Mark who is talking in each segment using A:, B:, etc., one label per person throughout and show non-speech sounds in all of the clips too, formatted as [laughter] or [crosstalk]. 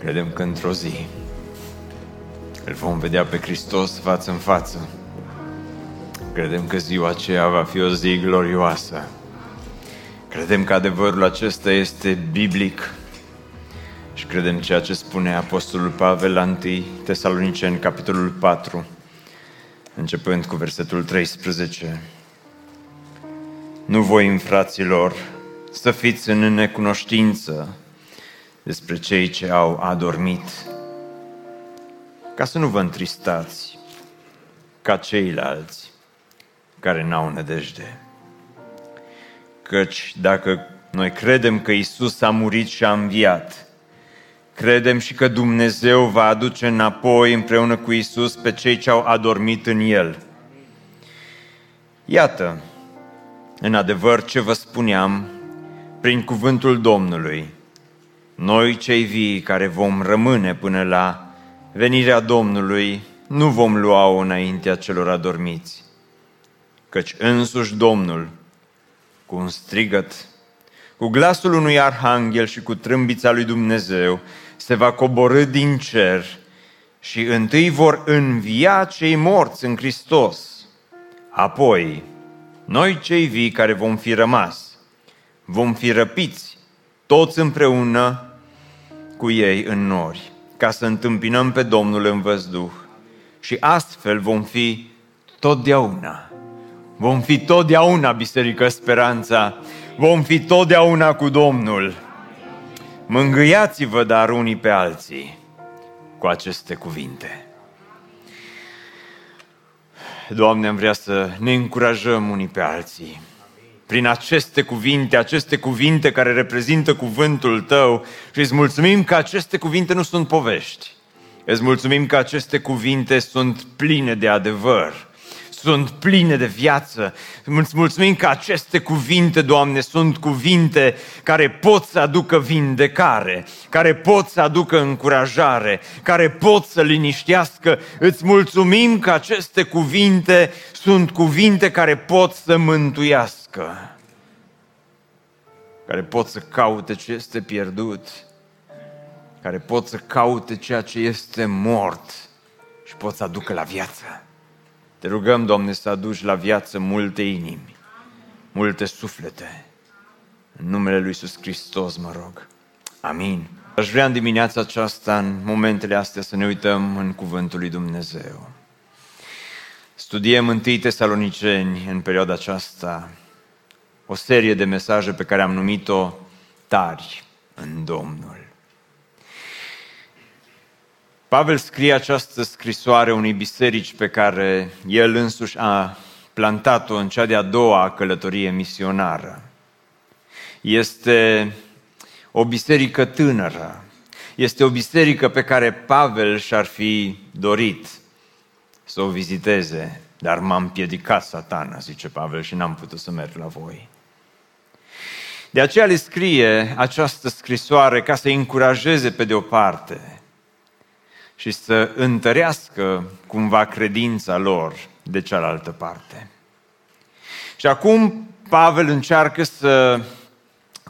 A: Credem că într-o zi îl vom vedea pe Hristos față în față. Credem că ziua aceea va fi o zi glorioasă. Credem că adevărul acesta este biblic și credem ceea ce spune Apostolul Pavel la 1 Tesaloniceni, capitolul 4, începând cu versetul 13. Nu voi, fraților, să fiți în necunoștință despre cei ce au adormit, ca să nu vă întristați ca ceilalți care n-au nădejde. Căci dacă noi credem că Isus a murit și a înviat, credem și că Dumnezeu va aduce înapoi împreună cu Isus pe cei ce au adormit în El. Iată, în adevăr ce vă spuneam prin cuvântul Domnului, noi cei vii care vom rămâne până la venirea Domnului, nu vom lua-o înaintea celor adormiți, căci însuși Domnul, cu un strigăt, cu glasul unui arhanghel și cu trâmbița lui Dumnezeu, se va coborâ din cer și întâi vor învia cei morți în Hristos. Apoi, noi cei vii care vom fi rămas, vom fi răpiți toți împreună cu ei în nori, ca să întâmpinăm pe Domnul în văzduh. Și astfel vom fi totdeauna. Vom fi totdeauna, Biserică Speranța. Vom fi totdeauna cu Domnul. Mângâiați-vă, dar unii pe alții, cu aceste cuvinte. Doamne, am vrea să ne încurajăm unii pe alții prin aceste cuvinte, aceste cuvinte care reprezintă cuvântul tău și îți mulțumim că aceste cuvinte nu sunt povești. Îți mulțumim că aceste cuvinte sunt pline de adevăr, sunt pline de viață. Îți mulțumim că aceste cuvinte, Doamne, sunt cuvinte care pot să aducă vindecare, care pot să aducă încurajare, care pot să liniștească. Îți mulțumim că aceste cuvinte sunt cuvinte care pot să mântuiască cunoască, care pot să caute ce este pierdut, care pot să caute ceea ce este mort și pot să aducă la viață. Te rugăm, Doamne, să aduci la viață multe inimi, multe suflete. În numele Lui Iisus Hristos, mă rog. Amin. Aș vrea în dimineața aceasta, în momentele astea, să ne uităm în Cuvântul lui Dumnezeu. Studiem întâi Tesaloniceni în perioada aceasta o serie de mesaje pe care am numit-o Tari în Domnul. Pavel scrie această scrisoare unei biserici pe care el însuși a plantat-o în cea de-a doua călătorie misionară. Este o biserică tânără. Este o biserică pe care Pavel și-ar fi dorit să o viziteze, dar m-a împiedicat satana, zice Pavel, și n-am putut să merg la voi. De aceea le scrie această scrisoare ca să încurajeze pe de o parte și să întărească cumva credința lor de cealaltă parte. Și acum Pavel încearcă să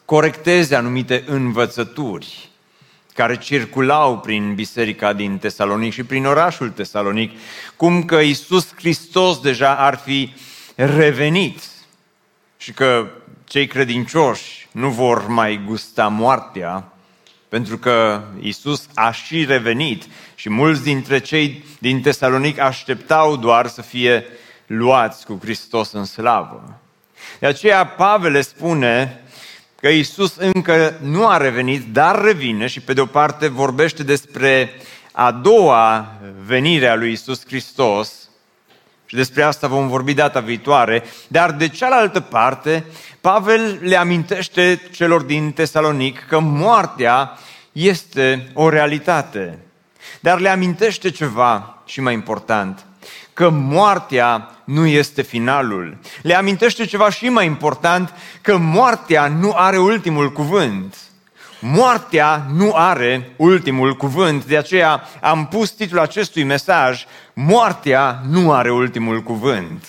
A: corecteze anumite învățături care circulau prin biserica din Tesalonic și prin orașul Tesalonic, cum că Isus Hristos deja ar fi revenit și că cei credincioși nu vor mai gusta moartea, pentru că Isus a și revenit și mulți dintre cei din Tesalonic așteptau doar să fie luați cu Hristos în slavă. De aceea Pavel le spune că Isus încă nu a revenit, dar revine și pe de o parte vorbește despre a doua venire a lui Isus Hristos. Și despre asta vom vorbi data viitoare, dar de cealaltă parte, Pavel le amintește celor din Tesalonic că moartea este o realitate, dar le amintește ceva și mai important, că moartea nu este finalul. Le amintește ceva și mai important, că moartea nu are ultimul cuvânt. Moartea nu are ultimul cuvânt, de aceea am pus titlul acestui mesaj, Moartea nu are ultimul cuvânt.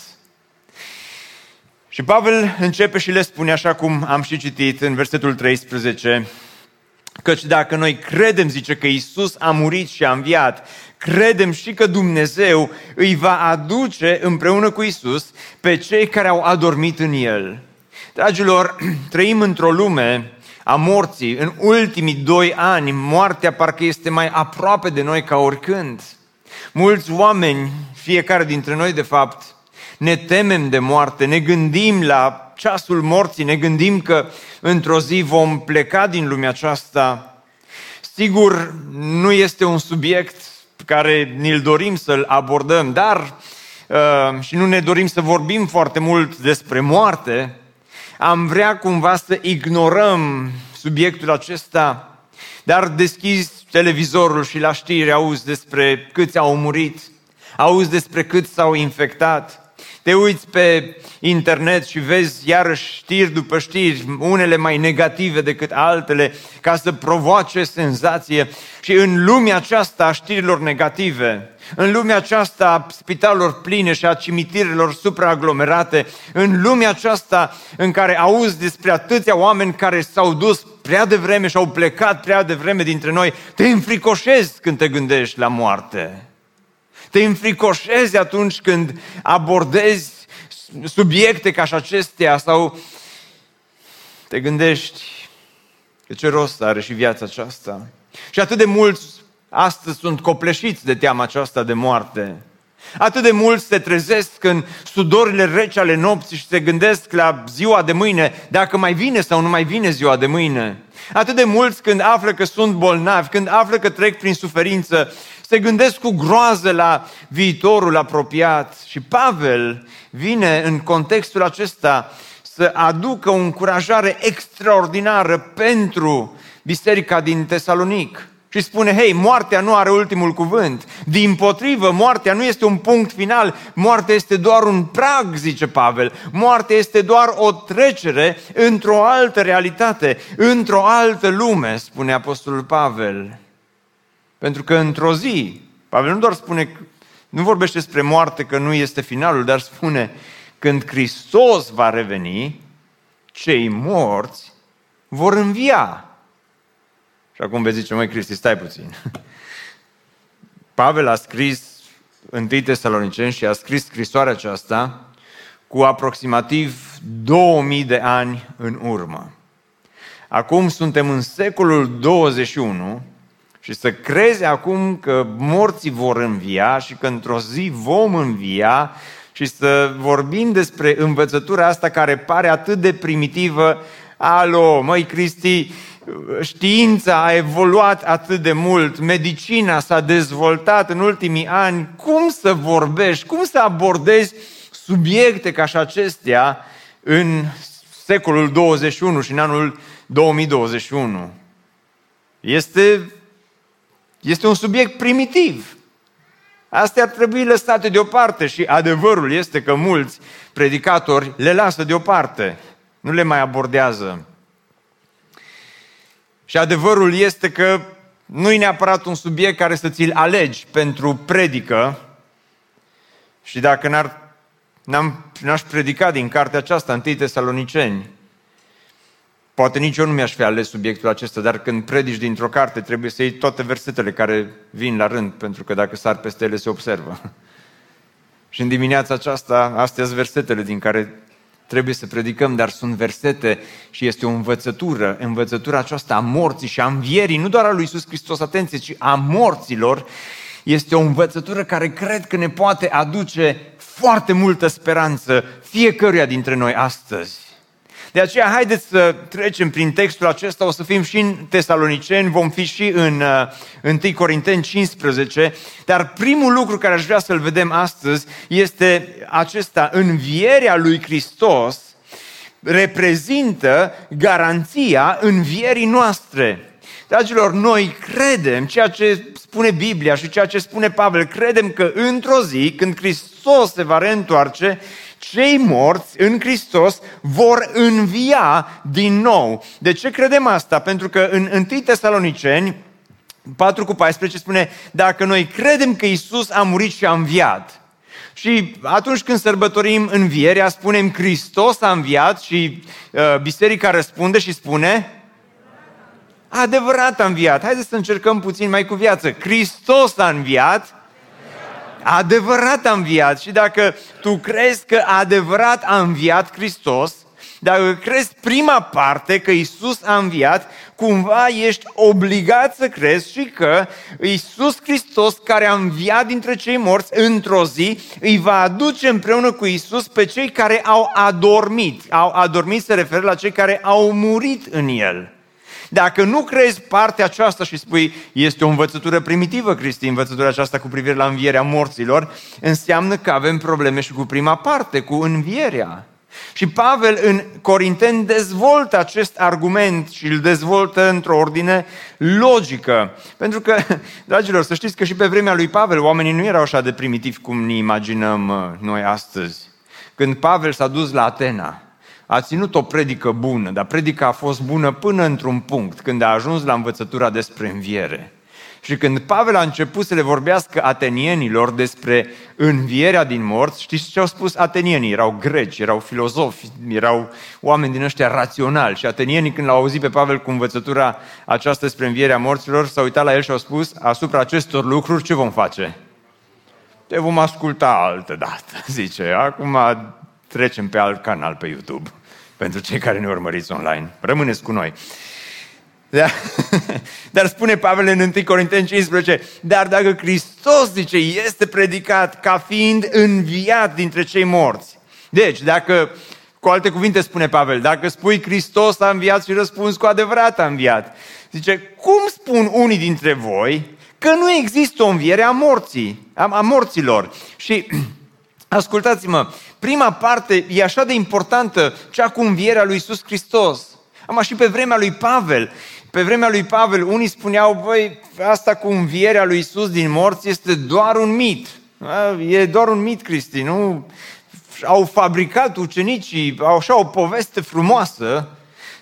A: Și Pavel începe și le spune, așa cum am și citit în versetul 13, căci dacă noi credem, zice, că Isus a murit și a înviat, credem și că Dumnezeu îi va aduce împreună cu Isus pe cei care au adormit în El. Dragilor, [clears throat] trăim într-o lume a morții. În ultimii doi ani, moartea parcă este mai aproape de noi ca oricând. Mulți oameni, fiecare dintre noi de fapt, ne temem de moarte, ne gândim la ceasul morții, ne gândim că într-o zi vom pleca din lumea aceasta. Sigur, nu este un subiect care ni-l dorim să-l abordăm, dar uh, și nu ne dorim să vorbim foarte mult despre moarte, am vrea cumva să ignorăm subiectul acesta, dar deschizi televizorul și la știri auzi despre câți au murit, auzi despre cât s-au infectat, te uiți pe internet și vezi iarăși știri după știri, unele mai negative decât altele, ca să provoace senzație. Și în lumea aceasta a știrilor negative, în lumea aceasta a spitalelor pline și a cimitirelor supraaglomerate, în lumea aceasta în care auzi despre atâția oameni care s-au dus prea devreme și au plecat prea devreme dintre noi, te înfricoșezi când te gândești la moarte. Te înfricoșezi atunci când abordezi subiecte ca și acestea sau te gândești că ce rost are și viața aceasta. Și atât de mulți astăzi sunt copleșiți de teama aceasta de moarte. Atât de mulți se trezesc în sudorile reci ale nopții și se gândesc la ziua de mâine, dacă mai vine sau nu mai vine ziua de mâine. Atât de mulți când află că sunt bolnavi, când află că trec prin suferință, se gândesc cu groază la viitorul apropiat. Și Pavel vine în contextul acesta să aducă o încurajare extraordinară pentru biserica din Tesalonic. Și spune, hei, moartea nu are ultimul cuvânt. Din potrivă, moartea nu este un punct final, moartea este doar un prag, zice Pavel. Moartea este doar o trecere într-o altă realitate, într-o altă lume, spune Apostolul Pavel. Pentru că într-o zi, Pavel nu doar spune, nu vorbește despre moarte că nu este finalul, dar spune, când Hristos va reveni, cei morți vor învia. Și acum vezi zice, măi Cristi, stai puțin. [laughs] Pavel a scris întâi Tesaloniceni și a scris scrisoarea aceasta cu aproximativ 2000 de ani în urmă. Acum suntem în secolul 21 și să crezi acum că morții vor învia și că într-o zi vom învia și să vorbim despre învățătura asta care pare atât de primitivă. Alo, măi Cristi, știința a evoluat atât de mult, medicina s-a dezvoltat în ultimii ani, cum să vorbești, cum să abordezi subiecte ca și acestea în secolul 21 și în anul 2021? Este este un subiect primitiv. Astea ar trebui lăsate deoparte și adevărul este că mulți predicatori le lasă deoparte, nu le mai abordează. Și adevărul este că nu e neapărat un subiect care să ți-l alegi pentru predică și dacă n-ar, n-am, n-aș predica din cartea aceasta, întâi Tesaloniceni, Poate nici eu nu mi-aș fi ales subiectul acesta, dar când predici dintr-o carte, trebuie să iei toate versetele care vin la rând, pentru că dacă sar peste ele se observă. [laughs] Și în dimineața aceasta, astea sunt versetele din care trebuie să predicăm, dar sunt versete și este o învățătură, învățătura aceasta a morții și a învierii, nu doar a lui Iisus Hristos, atenție, ci a morților, este o învățătură care cred că ne poate aduce foarte multă speranță fiecăruia dintre noi astăzi. De aceea, haideți să trecem prin textul acesta, o să fim și în Tesaloniceni, vom fi și în uh, 1 Corinteni 15, dar primul lucru care aș vrea să-l vedem astăzi este acesta, învierea lui Hristos reprezintă garanția învierii noastre. Dragilor, noi credem ceea ce spune Biblia și ceea ce spune Pavel. Credem că într-o zi, când Hristos se va reîntoarce, cei morți în Hristos vor învia din nou. De ce credem asta? Pentru că în 1 Tesaloniceni 4 cu 14 spune, dacă noi credem că Isus a murit și a înviat, și atunci când sărbătorim învierea, spunem Hristos a înviat și uh, biserica răspunde și spune adevărat a înviat. Haideți să încercăm puțin mai cu viață. Hristos a înviat, adevărat a înviat. Și dacă tu crezi că adevărat a înviat Hristos, dacă crezi prima parte că Isus a înviat, cumva ești obligat să crezi și că Isus Hristos, care a înviat dintre cei morți într-o zi, îi va aduce împreună cu Isus pe cei care au adormit. Au adormit se referă la cei care au murit în El. Dacă nu crezi partea aceasta și spui, este o învățătură primitivă, Cristi, învățătura aceasta cu privire la învierea morților, înseamnă că avem probleme și cu prima parte, cu învierea. Și Pavel în Corinteni dezvoltă acest argument și îl dezvoltă într-o ordine logică. Pentru că, [laughs] dragilor, să știți că și pe vremea lui Pavel oamenii nu erau așa de primitivi cum ne imaginăm uh, noi astăzi. Când Pavel s-a dus la Atena, a ținut o predică bună, dar predica a fost bună până într-un punct, când a ajuns la învățătura despre înviere. Și când Pavel a început să le vorbească atenienilor despre învierea din morți, știți ce au spus atenienii? Erau greci, erau filozofi, erau oameni din ăștia raționali. Și atenienii când l-au auzit pe Pavel cu învățătura aceasta despre învierea morților, s-au uitat la el și au spus, asupra acestor lucruri ce vom face? Te vom asculta altă dată, [laughs] zice. Acum trecem pe alt canal pe YouTube pentru cei care ne urmăriți online. Rămâneți cu noi. Da? [laughs] Dar spune Pavel în 1 Corinteni 15, dar dacă Hristos, zice, este predicat ca fiind înviat dintre cei morți. Deci, dacă, cu alte cuvinte spune Pavel, dacă spui Hristos a înviat și răspunzi cu adevărat a înviat, zice, cum spun unii dintre voi că nu există o înviere a morții, a, a morților? Și [clears throat] ascultați-mă, prima parte e așa de importantă, cea cu învierea lui Iisus Hristos. Am și pe vremea lui Pavel. Pe vremea lui Pavel, unii spuneau, băi, asta cu învierea lui Isus din morți este doar un mit. E doar un mit, Cristi, nu? Au fabricat ucenicii, au așa o poveste frumoasă,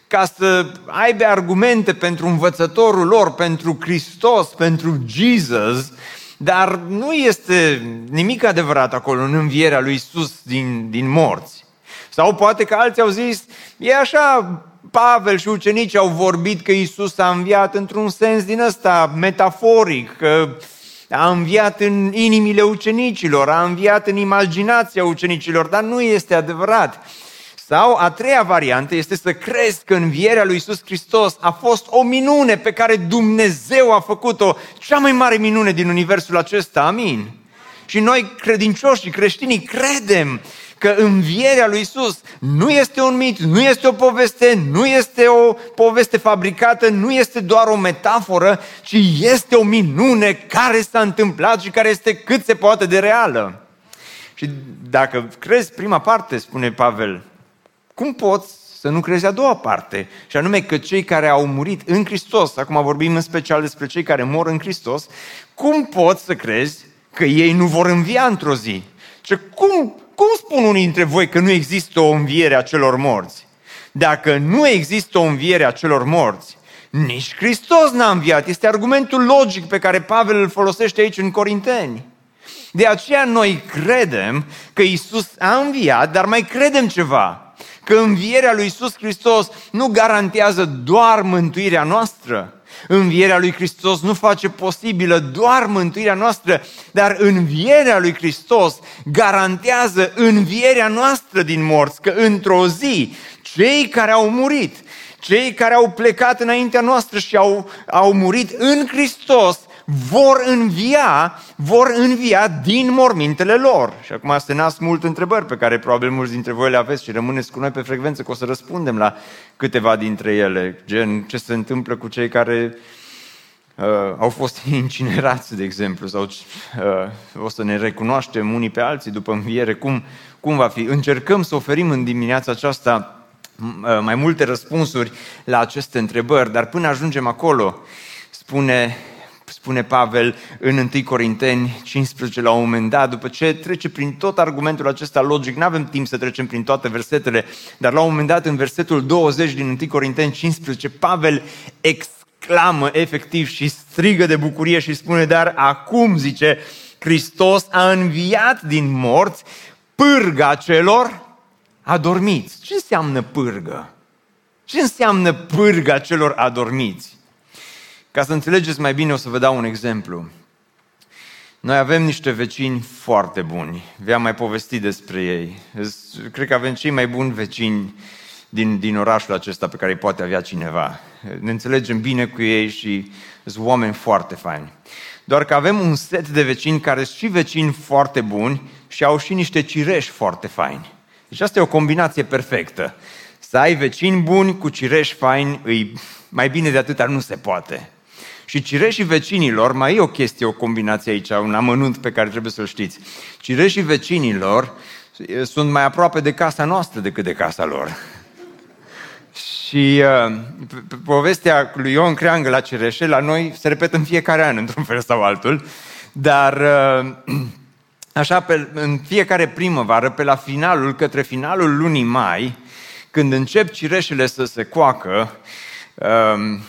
A: ca să aibă argumente pentru învățătorul lor, pentru Hristos, pentru Jesus, dar nu este nimic adevărat acolo în învierea lui Isus din, din morți. Sau poate că alții au zis, e așa Pavel și ucenicii au vorbit că Isus a înviat într-un sens din ăsta metaforic, că a înviat în inimile ucenicilor, a înviat în imaginația ucenicilor, dar nu este adevărat. Sau a treia variantă este să crezi că învierea lui Isus Hristos a fost o minune pe care Dumnezeu a făcut-o, cea mai mare minune din universul acesta, amin. Și noi credincioși și creștinii credem că învierea lui Isus nu este un mit, nu este o poveste, nu este o poveste fabricată, nu este doar o metaforă, ci este o minune care s-a întâmplat și care este cât se poate de reală. Și dacă crezi prima parte, spune Pavel, cum poți să nu crezi a doua parte, și anume că cei care au murit în Hristos, acum vorbim în special despre cei care mor în Hristos, cum poți să crezi că ei nu vor învia într-o zi? Și cum cum spun unii dintre voi că nu există o înviere a celor morți? Dacă nu există o înviere a celor morți, nici Hristos n-a înviat. Este argumentul logic pe care Pavel îl folosește aici în Corinteni. De aceea noi credem că Isus a înviat, dar mai credem ceva. Că învierea lui Isus Hristos nu garantează doar mântuirea noastră, Învierea lui Hristos nu face posibilă doar mântuirea noastră, dar învierea lui Hristos garantează învierea noastră din morți, că într-o zi cei care au murit, cei care au plecat înaintea noastră și au, au murit în Hristos, vor învia, vor învia din mormintele lor. Și acum se nasc multe întrebări pe care probabil mulți dintre voi le aveți și rămâneți cu noi pe frecvență, că o să răspundem la câteva dintre ele, gen ce se întâmplă cu cei care uh, au fost [laughs] incinerați, de exemplu, sau uh, o să ne recunoaștem unii pe alții după înviere, cum, cum va fi. Încercăm să oferim în dimineața aceasta mai multe răspunsuri la aceste întrebări, dar până ajungem acolo, spune, spune Pavel în 1 Corinteni 15 la un moment dat, după ce trece prin tot argumentul acesta logic, nu avem timp să trecem prin toate versetele, dar la un moment dat în versetul 20 din 1 Corinteni 15, Pavel exclamă efectiv și strigă de bucurie și spune, dar acum, zice, Hristos a înviat din morți pârga celor adormiți. Ce înseamnă pârgă? Ce înseamnă pârga celor adormiți? Ca să înțelegeți mai bine, o să vă dau un exemplu. Noi avem niște vecini foarte buni. Vi-am mai povestit despre ei. Cred că avem cei mai buni vecini din, din orașul acesta pe care îi poate avea cineva. Ne înțelegem bine cu ei și sunt oameni foarte faini. Doar că avem un set de vecini care sunt și vecini foarte buni și au și niște cireși foarte faini. Deci asta e o combinație perfectă. Să ai vecini buni cu cireși faini, îi, mai bine de atâta nu se poate. Și cireșii vecinilor, mai e o chestie, o combinație aici, un amănunt pe care trebuie să-l știți. Cireșii vecinilor sunt mai aproape de casa noastră decât de casa lor. Și uh, povestea lui Ion Creangă la Cireșe, la noi se repetă în fiecare an, într-un fel sau altul, dar uh, [clears throat] așa pe, în fiecare primăvară, pe la finalul, către finalul lunii mai, când încep cireșele să se coacă, uh,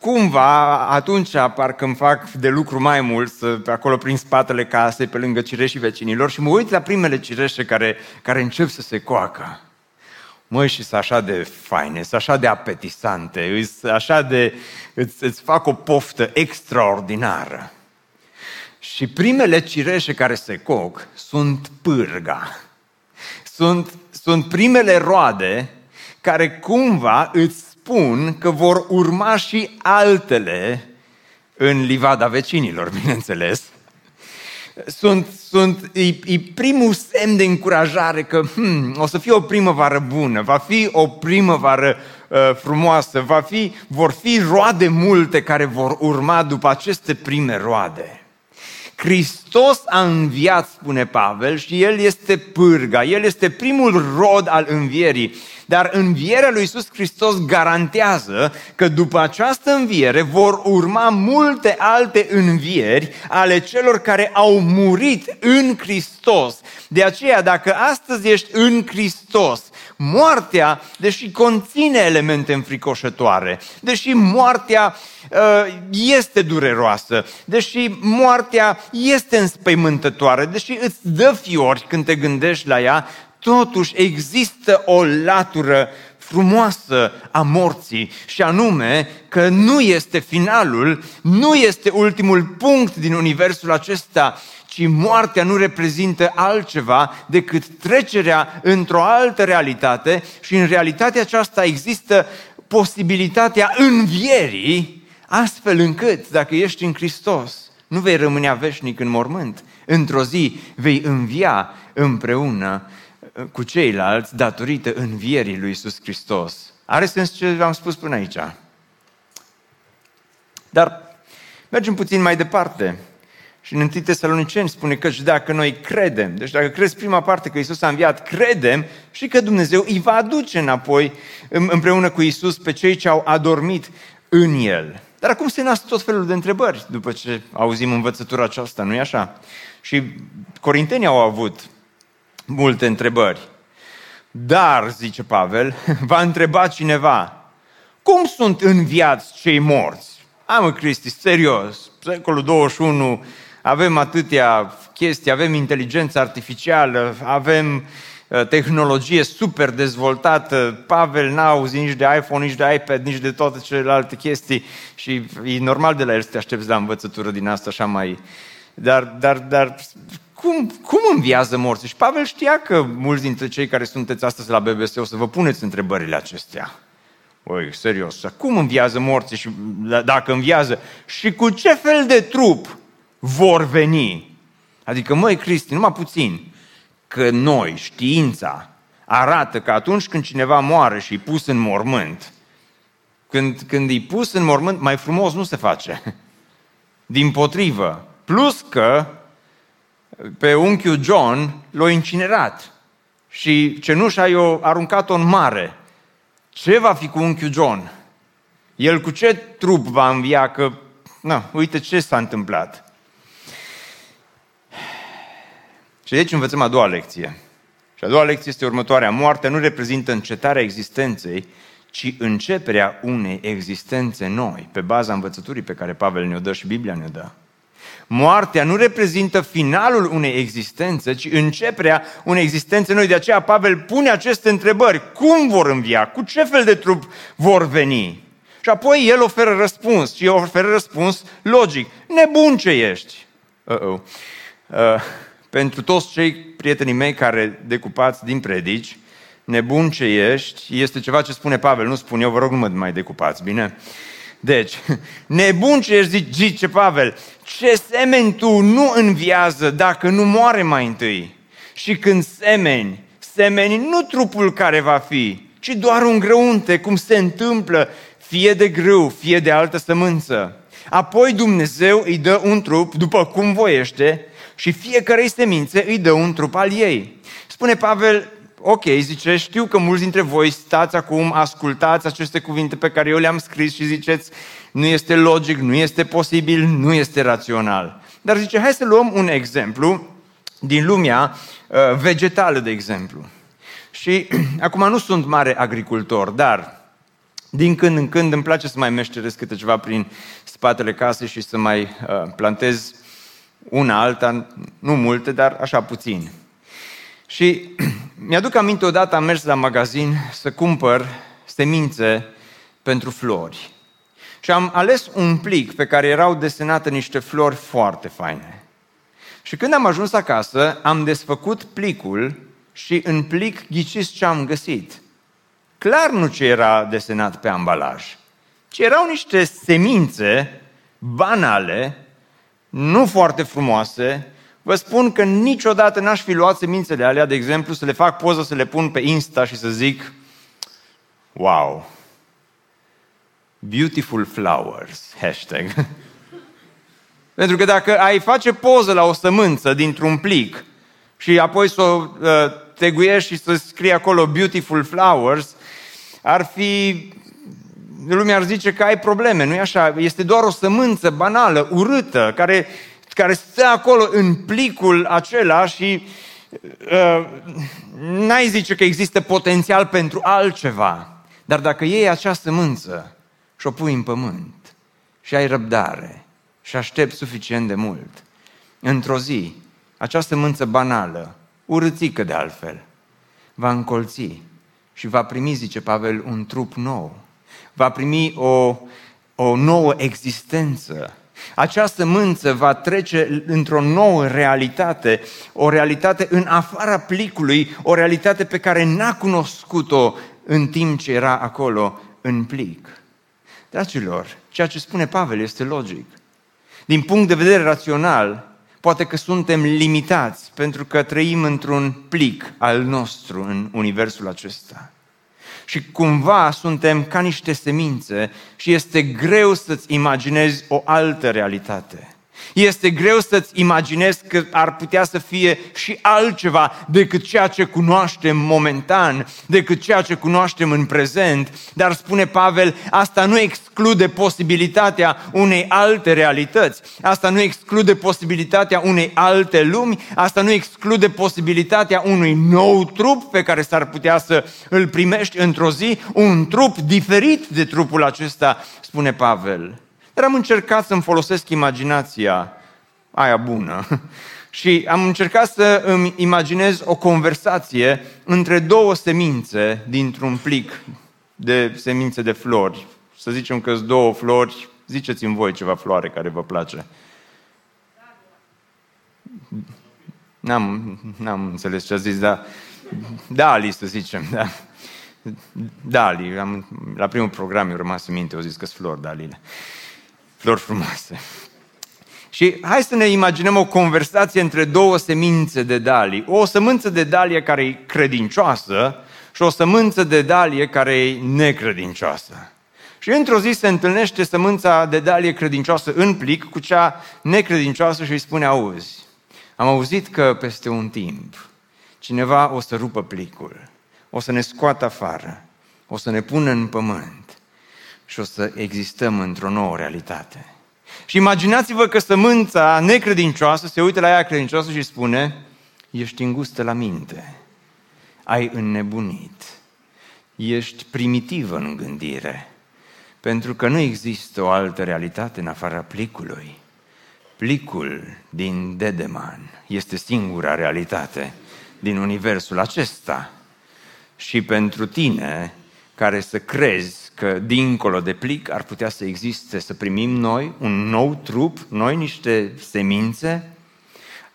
A: cumva atunci parcă îmi fac de lucru mai mult, să, acolo prin spatele casei, pe lângă cireșii vecinilor și mă uit la primele cireșe care, care încep să se coacă. Măi, și sunt așa de faine, sunt așa de apetisante, sunt așa de, îți, îți fac o poftă extraordinară. Și primele cireșe care se coc sunt pârga. Sunt, sunt primele roade care cumva îți spun că vor urma și altele în livada vecinilor, [laughs] bineînțeles. Sunt, sunt, e, e primul semn de încurajare că hmm, o să fie o primăvară bună, va fi o primăvară uh, frumoasă, va fi, vor fi roade multe care vor urma după aceste prime roade. Hristos a înviat, spune Pavel, și El este pârga, El este primul rod al învierii. Dar învierea lui Iisus Hristos garantează că după această înviere vor urma multe alte învieri ale celor care au murit în Hristos. De aceea, dacă astăzi ești în Hristos, moartea, deși conține elemente înfricoșătoare, deși moartea uh, este dureroasă, deși moartea este înspăimântătoare, deși îți dă fiori când te gândești la ea, totuși există o latură frumoasă a morții și anume că nu este finalul, nu este ultimul punct din universul acesta, ci moartea nu reprezintă altceva decât trecerea într-o altă realitate și în realitatea aceasta există posibilitatea învierii, astfel încât, dacă ești în Hristos, nu vei rămâne veșnic în mormânt. Într-o zi vei învia împreună cu ceilalți datorită învierii lui Isus Hristos. Are sens ce v-am spus până aici. Dar mergem puțin mai departe. Și în 1 Tesaloniceni spune că și dacă noi credem, deci dacă crezi prima parte că Isus a înviat, credem și că Dumnezeu îi va aduce înapoi împreună cu Isus pe cei ce au adormit în El. Dar acum se nasc tot felul de întrebări după ce auzim învățătura aceasta, nu-i așa? Și corintenii au avut multe întrebări. Dar, zice Pavel, [laughs] va întreba cineva, cum sunt înviați cei morți? Amă, Cristi, serios, secolul 21, avem atâtea chestii, avem inteligență artificială, avem uh, tehnologie super dezvoltată, Pavel n-a auzit nici de iPhone, nici de iPad, nici de toate celelalte chestii și e normal de la el să te aștepți la învățătură din asta așa mai... Dar, dar, dar cum, cum înviază morții? Și Pavel știa că mulți dintre cei care sunteți astăzi la BBC o să vă puneți întrebările acestea. Oi, serios, cum înviază morții și dacă înviază? Și cu ce fel de trup vor veni? Adică, măi, Cristi, numai puțin, că noi, știința, arată că atunci când cineva moare și e pus în mormânt, când, când e pus în mormânt, mai frumos nu se face. [laughs] Din potrivă. Plus că pe unchiul John l-a incinerat și cenușa i-a aruncat-o în mare. ce va fi cu unchiul John? El cu ce trup va învia? Că, na, uite ce s-a întâmplat. Și aici învățăm a doua lecție. Și a doua lecție este următoarea. Moartea nu reprezintă încetarea existenței, ci începerea unei existențe noi, pe baza învățăturii pe care Pavel ne-o dă și Biblia ne-o dă. Moartea nu reprezintă finalul unei existențe, ci începerea unei existențe noi. De aceea Pavel pune aceste întrebări. Cum vor învia? Cu ce fel de trup vor veni? Și apoi el oferă răspuns și oferă răspuns logic. Nebun ce ești! Uh-oh. Uh, pentru toți cei prietenii mei care decupați din predici, nebun ce ești, este ceva ce spune Pavel, nu spun eu, vă rog nu mă mai decupați, bine? Deci, [laughs] nebun ce ești, zice Pavel, ce semeni tu nu înviază dacă nu moare mai întâi. Și când semeni, semeni nu trupul care va fi, ci doar un grăunte, cum se întâmplă, fie de grâu, fie de altă sămânță. Apoi Dumnezeu îi dă un trup după cum voiește și fiecare semințe îi dă un trup al ei. Spune Pavel, ok, zice, știu că mulți dintre voi stați acum, ascultați aceste cuvinte pe care eu le-am scris și ziceți, nu este logic, nu este posibil, nu este rațional. Dar zice, hai să luăm un exemplu din lumea uh, vegetală, de exemplu. Și [clears throat] acum nu sunt mare agricultor, dar din când în când îmi place să mai meșteresc câte ceva prin spatele casei și să mai uh, plantez una alta, nu multe, dar așa puțin. Și [clears throat] mi-aduc aminte odată am mers la magazin să cumpăr semințe pentru flori. Și am ales un plic pe care erau desenate niște flori foarte faine. Și când am ajuns acasă, am desfăcut plicul și în plic ghiciți ce am găsit. Clar nu ce era desenat pe ambalaj, ci erau niște semințe banale, nu foarte frumoase, Vă spun că niciodată n-aș fi luat semințele alea, de exemplu, să le fac poză, să le pun pe Insta și să zic Wow! Beautiful flowers, hashtag. [laughs] Pentru că dacă ai face poză la o sămânță dintr-un plic și apoi să o uh, teguiești și să scrie acolo Beautiful Flowers, ar fi... Lumea ar zice că ai probleme, nu-i așa? Este doar o sămânță banală, urâtă, care care stă acolo în plicul acela și uh, n-ai zice că există potențial pentru altceva. Dar dacă iei acea sămânță și o pui în pământ și ai răbdare și aștepți suficient de mult, într-o zi, acea sămânță banală, urâțică de altfel, va încolți și va primi, zice Pavel, un trup nou. Va primi o, o nouă existență această mânță va trece într-o nouă realitate, o realitate în afara plicului, o realitate pe care n-a cunoscut-o în timp ce era acolo în plic. Dragilor, ceea ce spune Pavel este logic. Din punct de vedere rațional, poate că suntem limitați pentru că trăim într-un plic al nostru în universul acesta și cumva suntem ca niște semințe și este greu să-ți imaginezi o altă realitate. Este greu să-ți imaginezi că ar putea să fie și altceva decât ceea ce cunoaștem momentan, decât ceea ce cunoaștem în prezent. Dar spune Pavel, asta nu exclude posibilitatea unei alte realități. Asta nu exclude posibilitatea unei alte lumi. Asta nu exclude posibilitatea unui nou trup pe care s-ar putea să îl primești într-o zi. Un trup diferit de trupul acesta, spune Pavel. Dar am încercat să-mi folosesc imaginația aia bună [laughs] și am încercat să îmi imaginez o conversație între două semințe dintr-un plic de semințe de flori. Să zicem că sunt două flori, ziceți-mi voi ceva floare care vă place. N-am, n-am înțeles ce a zis, dar Dali, să zicem, da. Dali, am, la primul program eu rămas în minte, au zis că sunt flori Dalile. Flori frumoase. Și hai să ne imaginăm o conversație între două semințe de dalie. O sămânță de dalie care e credincioasă și o sămânță de dalie care e necredincioasă. Și într-o zi se întâlnește sămânța de dalie credincioasă în plic cu cea necredincioasă și îi spune, auzi, am auzit că peste un timp cineva o să rupă plicul, o să ne scoată afară o să ne pună în pământ și o să existăm într-o nouă realitate. Și imaginați-vă că sămânța necredincioasă se uită la ea credincioasă și spune, ești îngustă la minte, ai înnebunit, ești primitivă în gândire, pentru că nu există o altă realitate în afara plicului. Plicul din Dedeman este singura realitate din universul acesta. Și pentru tine, care să crezi că dincolo de plic ar putea să existe, să primim noi un nou trup, noi niște semințe,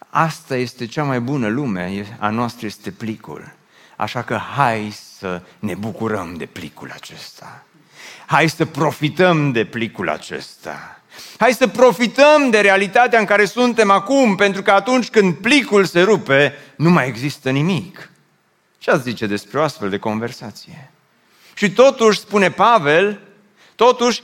A: asta este cea mai bună lume, a noastră este plicul. Așa că hai să ne bucurăm de plicul acesta. Hai să profităm de plicul acesta. Hai să profităm de realitatea în care suntem acum, pentru că atunci când plicul se rupe, nu mai există nimic. Ce ați zice despre o astfel de conversație? Și totuși, spune Pavel, Totuși,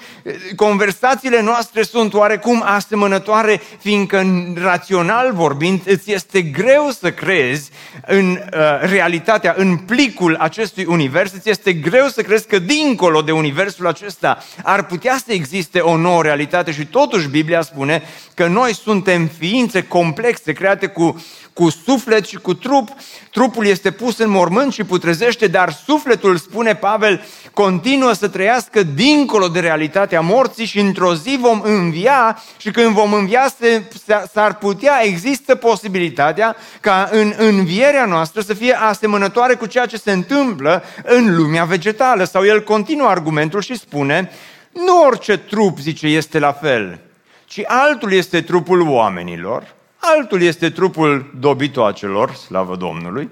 A: conversațiile noastre sunt oarecum asemănătoare, fiindcă, rațional vorbind, îți este greu să crezi în uh, realitatea, în plicul acestui univers, îți este greu să crezi că dincolo de universul acesta ar putea să existe o nouă realitate. Și totuși Biblia spune că noi suntem ființe complexe, create cu cu suflet și cu trup. Trupul este pus în mormânt și putrezește, dar sufletul, spune Pavel, continuă să trăiască dincolo de realitatea morții și într-o zi vom învia și când vom învia s-ar putea, există posibilitatea ca în învierea noastră să fie asemănătoare cu ceea ce se întâmplă în lumea vegetală. Sau el continuă argumentul și spune, nu orice trup, zice, este la fel, ci altul este trupul oamenilor, altul este trupul dobitoacelor, slavă Domnului,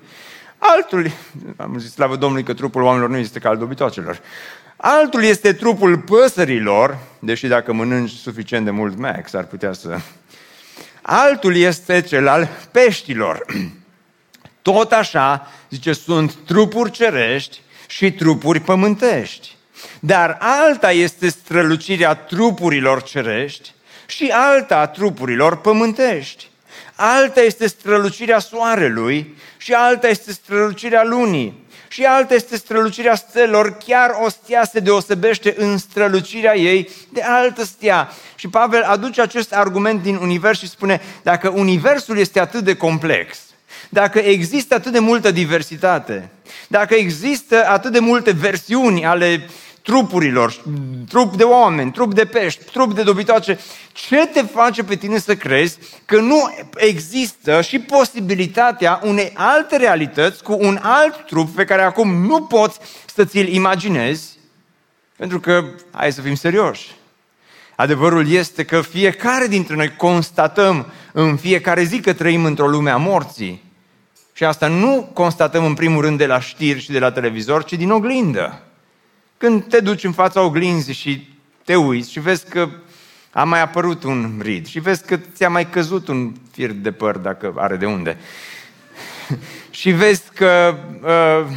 A: altul, am zis slavă Domnului că trupul oamenilor nu este ca al dobitoacelor, altul este trupul păsărilor, deși dacă mănânci suficient de mult max ar putea să... Altul este cel al peștilor. Tot așa, zice, sunt trupuri cerești și trupuri pământești. Dar alta este strălucirea trupurilor cerești și alta a trupurilor pământești alta este strălucirea soarelui și alta este strălucirea lunii și alta este strălucirea stelor, chiar o stea se deosebește în strălucirea ei de altă stea. Și Pavel aduce acest argument din univers și spune, dacă universul este atât de complex, dacă există atât de multă diversitate, dacă există atât de multe versiuni ale trupurilor, trup de oameni, trup de pești, trup de dobitoace, ce te face pe tine să crezi că nu există și posibilitatea unei alte realități cu un alt trup pe care acum nu poți să ți-l imaginezi? Pentru că, hai să fim serioși, adevărul este că fiecare dintre noi constatăm în fiecare zi că trăim într-o lume a morții. Și asta nu constatăm în primul rând de la știri și de la televizor, ci din oglindă. Când te duci în fața oglinzii și te uiți și vezi că a mai apărut un rid și vezi că ți-a mai căzut un fir de păr, dacă are de unde. [laughs] și vezi că uh,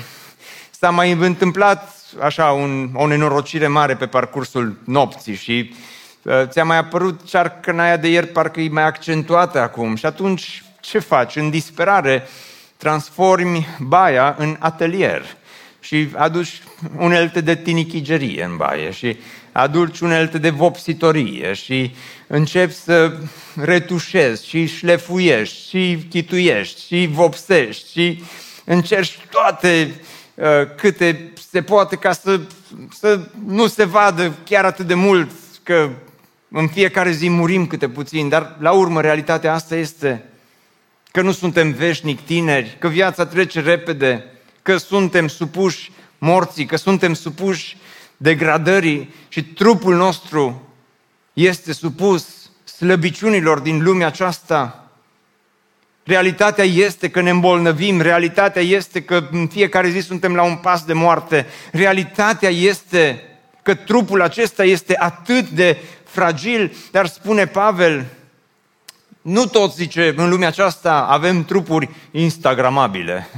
A: s-a mai întâmplat așa un, o nenorocire mare pe parcursul nopții și uh, ți-a mai apărut cearcănaia de ieri, parcă e mai accentuată acum. Și atunci ce faci? În disperare transformi baia în atelier și aduci unelte de tinichigerie în baie și aduci unelte de vopsitorie și începi să retușezi și șlefuiești și chituiești și vopsești și încerci toate uh, câte se poate ca să, să nu se vadă chiar atât de mult că în fiecare zi murim câte puțin, dar la urmă realitatea asta este că nu suntem veșnic tineri, că viața trece repede, că suntem supuși morții, că suntem supuși degradării și trupul nostru este supus slăbiciunilor din lumea aceasta. Realitatea este că ne îmbolnăvim, realitatea este că în fiecare zi suntem la un pas de moarte, realitatea este că trupul acesta este atât de fragil, dar spune Pavel, nu toți, zice, în lumea aceasta avem trupuri instagramabile.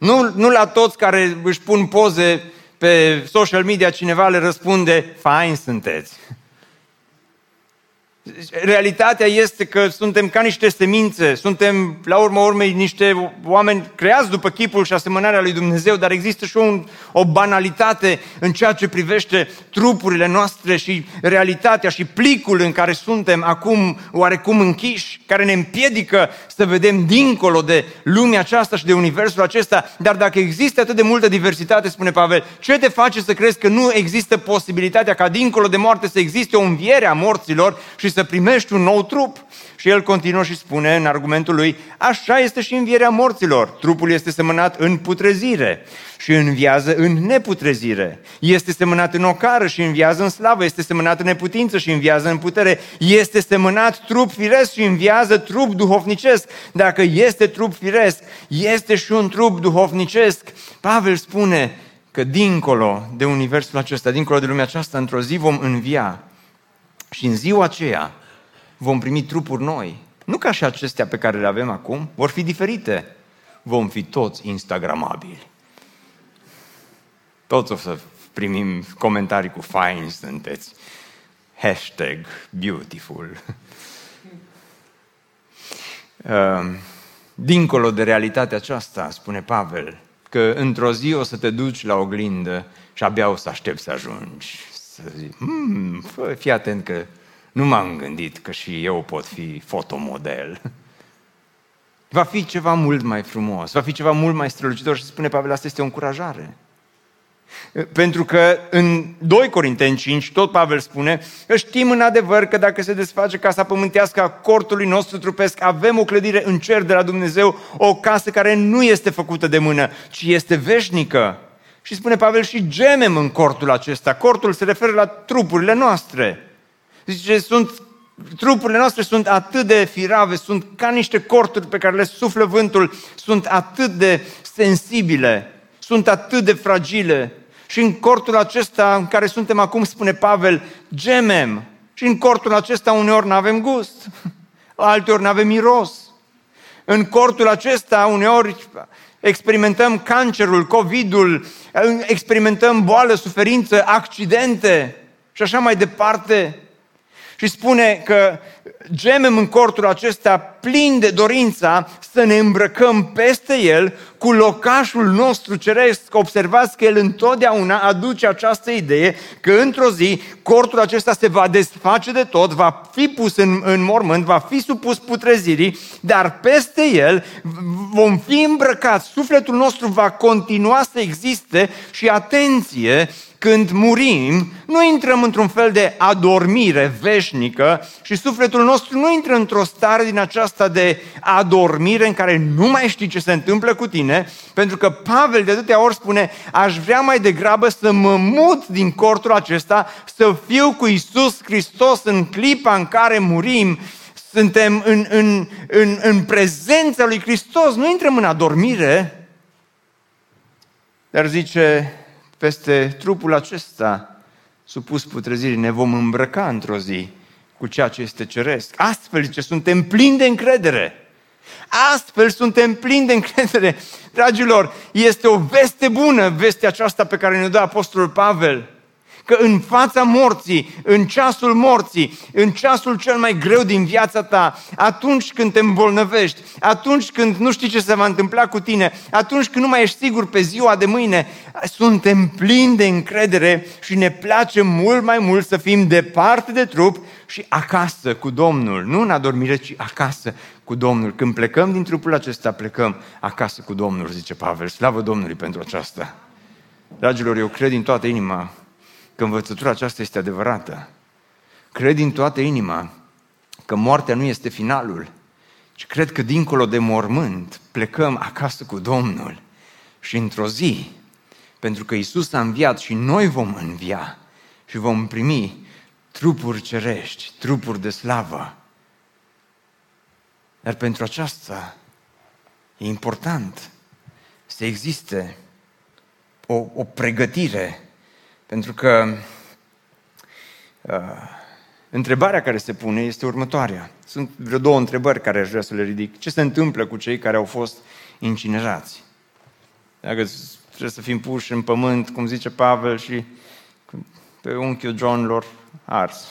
A: Nu, nu la toți care își pun poze pe social media cineva le răspunde, fain sunteți. Realitatea este că suntem ca niște semințe, suntem la urma urmei niște oameni creați după chipul și asemănarea lui Dumnezeu, dar există și un, o banalitate în ceea ce privește trupurile noastre și realitatea și plicul în care suntem acum oarecum închiși, care ne împiedică să vedem dincolo de lumea aceasta și de universul acesta. Dar dacă există atât de multă diversitate, spune Pavel, ce te face să crezi că nu există posibilitatea ca dincolo de moarte să existe o înviere a morților și să primești un nou trup. Și el continuă și spune în argumentul lui, așa este și învierea morților. Trupul este semănat în putrezire și înviază în neputrezire. Este semănat în ocară și înviază în slavă. Este semănat în neputință și înviază în putere. Este semănat trup firesc și înviază trup duhovnicesc. Dacă este trup firesc, este și un trup duhovnicesc. Pavel spune că dincolo de universul acesta, dincolo de lumea aceasta, într-o zi vom învia. Și în ziua aceea vom primi trupuri noi. Nu ca și acestea pe care le avem acum, vor fi diferite. Vom fi toți instagramabili. Toți o să primim comentarii cu fine sunteți. Hashtag beautiful. [laughs] Ehm, dincolo de realitatea aceasta, spune Pavel, că într-o zi o să te duci la oglindă și abia o să aștepți să ajungi. Să zici, hmm, fii atent că nu m-am gândit că și eu pot fi fotomodel. [laughs] Va fi ceva mult mai frumos, va fi ceva mult mai strălucitor și spune Pavel, asta este o încurajare. Pentru că în 2 Corinteni 5, tot Pavel spune că știm în adevăr că dacă se desface casa pământească a cortului nostru trupesc, avem o clădire în cer de la Dumnezeu, o casă care nu este făcută de mână, ci este veșnică. Și spune Pavel și gemem în cortul acesta. Cortul se referă la trupurile noastre. Zice, sunt, trupurile noastre sunt atât de firave, sunt ca niște corturi pe care le suflă vântul, sunt atât de sensibile, sunt atât de fragile. Și în cortul acesta în care suntem acum, spune Pavel, gemem. Și în cortul acesta uneori nu avem gust, [laughs] alteori nu avem miros. În cortul acesta uneori experimentăm cancerul, COVID-ul, experimentăm boală, suferință, accidente și așa mai departe și spune că gemem în cortul acesta plin de dorința să ne îmbrăcăm peste el cu locașul nostru ceresc. Observați că el întotdeauna aduce această idee că într-o zi cortul acesta se va desface de tot, va fi pus în, în mormânt, va fi supus putrezirii, dar peste el vom fi îmbrăcați, sufletul nostru va continua să existe și atenție, când murim, nu intrăm într-un fel de adormire veșnică și sufletul nostru nu intră într-o stare din aceasta de adormire în care nu mai știi ce se întâmplă cu tine, pentru că Pavel de atâtea ori spune, aș vrea mai degrabă să mă mut din cortul acesta, să fiu cu Isus Hristos în clipa în care murim, suntem în, în, în, în prezența lui Hristos, nu intrăm în adormire, dar zice peste trupul acesta supus putrezirii ne vom îmbrăca într-o zi cu ceea ce este ceresc. Astfel, ce suntem plini de încredere. Astfel suntem plini de încredere. Dragilor, este o veste bună, vestea aceasta pe care ne dă Apostolul Pavel că în fața morții, în ceasul morții, în ceasul cel mai greu din viața ta, atunci când te îmbolnăvești, atunci când nu știi ce se va întâmpla cu tine, atunci când nu mai ești sigur pe ziua de mâine, suntem plini de încredere și ne place mult mai mult să fim departe de trup și acasă cu Domnul. Nu în adormire, ci acasă cu Domnul. Când plecăm din trupul acesta, plecăm acasă cu Domnul, zice Pavel. Slavă Domnului pentru aceasta. Dragilor, eu cred din toată inima că învățătura aceasta este adevărată. Cred din toată inima că moartea nu este finalul, ci cred că dincolo de mormânt plecăm acasă cu Domnul și într-o zi, pentru că Isus a înviat și noi vom învia și vom primi trupuri cerești, trupuri de slavă. Dar pentru aceasta e important să existe o, o pregătire pentru că uh, întrebarea care se pune este următoarea. Sunt vreo două întrebări care aș vrea să le ridic. Ce se întâmplă cu cei care au fost incinerați? Dacă trebuie să fim puși în pământ, cum zice Pavel, și pe unchiul John lor ars.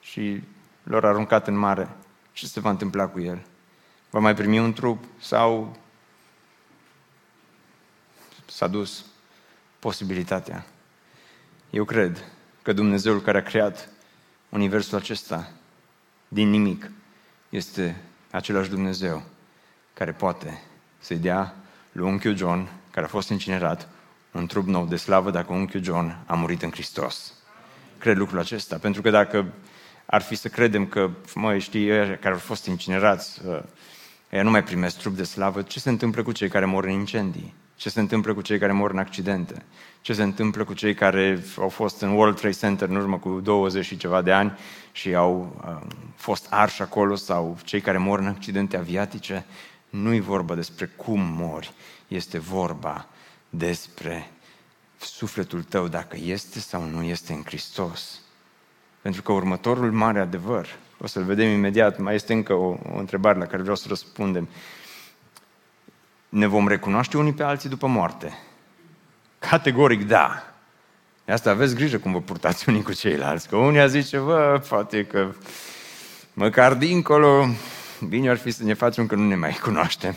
A: Și l-au aruncat în mare, ce se va întâmpla cu el? Va mai primi un trup sau s-a dus posibilitatea? Eu cred că Dumnezeul care a creat universul acesta din nimic este același Dumnezeu care poate să-i dea lui unchiul John, care a fost incinerat, un trup nou de slavă dacă unchiul John a murit în Hristos. Cred lucrul acesta, pentru că dacă ar fi să credem că, mă, știi, ei care au fost incinerați, uh, ei nu mai primesc trup de slavă, ce se întâmplă cu cei care mor în incendii? Ce se întâmplă cu cei care mor în accidente? Ce se întâmplă cu cei care au fost în World Trade Center în urmă cu 20 și ceva de ani și au uh, fost arși acolo sau cei care mor în accidente aviatice? Nu-i vorba despre cum mori, este vorba despre sufletul tău, dacă este sau nu este în Hristos. Pentru că următorul mare adevăr, o să-l vedem imediat, mai este încă o, o întrebare la care vreau să răspundem. Ne vom recunoaște unii pe alții după moarte? Categoric da. De asta aveți grijă cum vă purtați unii cu ceilalți. Că unii zice, bă, poate că măcar dincolo, bine ar fi să ne facem că nu ne mai cunoaștem.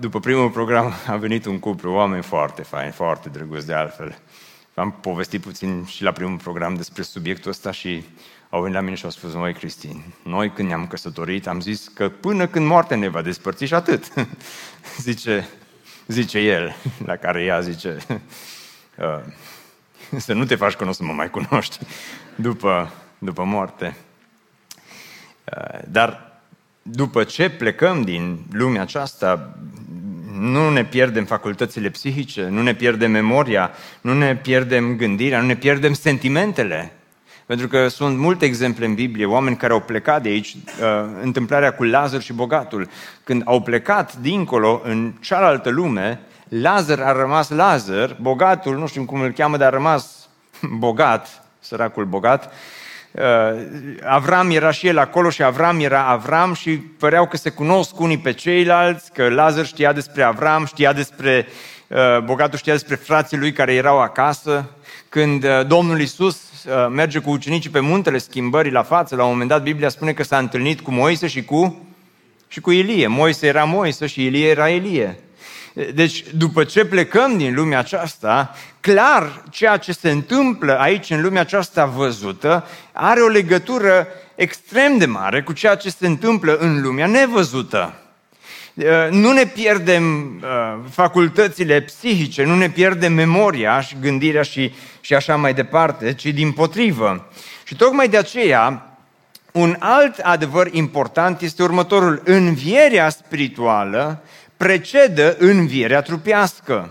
A: După primul program a venit un cuplu, oameni foarte faini, foarte drăguți de altfel. Am povestit puțin și la primul program despre subiectul ăsta și au venit la mine și au spus, noi Cristin, noi când ne-am căsătorit am zis că până când moartea ne va despărți și atât. [laughs] zice, zice el, la care ea zice, să nu te faci că nu o să mă mai cunoști după, după moarte. Dar după ce plecăm din lumea aceasta, nu ne pierdem facultățile psihice, nu ne pierdem memoria, nu ne pierdem gândirea, nu ne pierdem sentimentele. Pentru că sunt multe exemple în Biblie, oameni care au plecat de aici, uh, întâmplarea cu Lazar și bogatul. Când au plecat dincolo, în cealaltă lume, Lazar a rămas Lazar, bogatul, nu știu cum îl cheamă, dar a rămas [laughs] bogat, săracul bogat, Uh, Avram era și el acolo și Avram era Avram și păreau că se cunosc unii pe ceilalți, că Lazar știa despre Avram, știa despre, uh, bogatul știa despre frații lui care erau acasă. Când uh, Domnul Isus merge cu ucenicii pe muntele schimbării la față, la un moment dat Biblia spune că s-a întâlnit cu Moise și cu, și cu Ilie. Moise era Moise și Ilie era Ilie. Deci, după ce plecăm din lumea aceasta, clar, ceea ce se întâmplă aici în lumea aceasta văzută are o legătură extrem de mare cu ceea ce se întâmplă în lumea nevăzută. Uh, nu ne pierdem uh, facultățile psihice, nu ne pierdem memoria și gândirea și, și așa mai departe, ci din potrivă. Și tocmai de aceea, un alt adevăr important este următorul. Învierea spirituală precedă învierea trupească.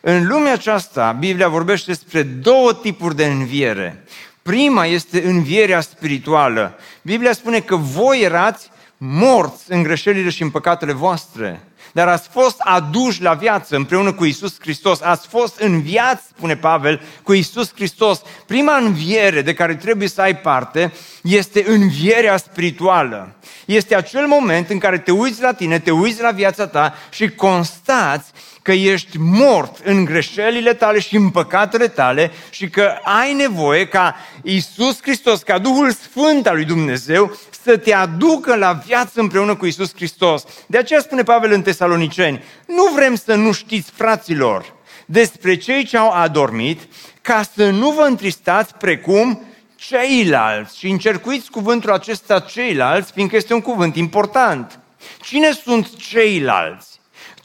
A: În lumea aceasta, Biblia vorbește despre două tipuri de înviere. Prima este învierea spirituală. Biblia spune că voi erați morți în greșelile și în păcatele voastre, dar ați fost aduși la viață împreună cu Isus Hristos. Ați fost înviați, spune Pavel, cu Isus Hristos. Prima înviere de care trebuie să ai parte este învierea spirituală. Este acel moment în care te uiți la tine, te uiți la viața ta și constați că ești mort în greșelile tale și în păcatele tale și că ai nevoie ca Isus Hristos, ca Duhul Sfânt al lui Dumnezeu să te aducă la viață împreună cu Isus Hristos. De aceea spune Pavel în Tesaloniceni, nu vrem să nu știți, fraților, despre cei ce au adormit, ca să nu vă întristați precum ceilalți. Și încercuiți cuvântul acesta ceilalți, fiindcă este un cuvânt important. Cine sunt ceilalți?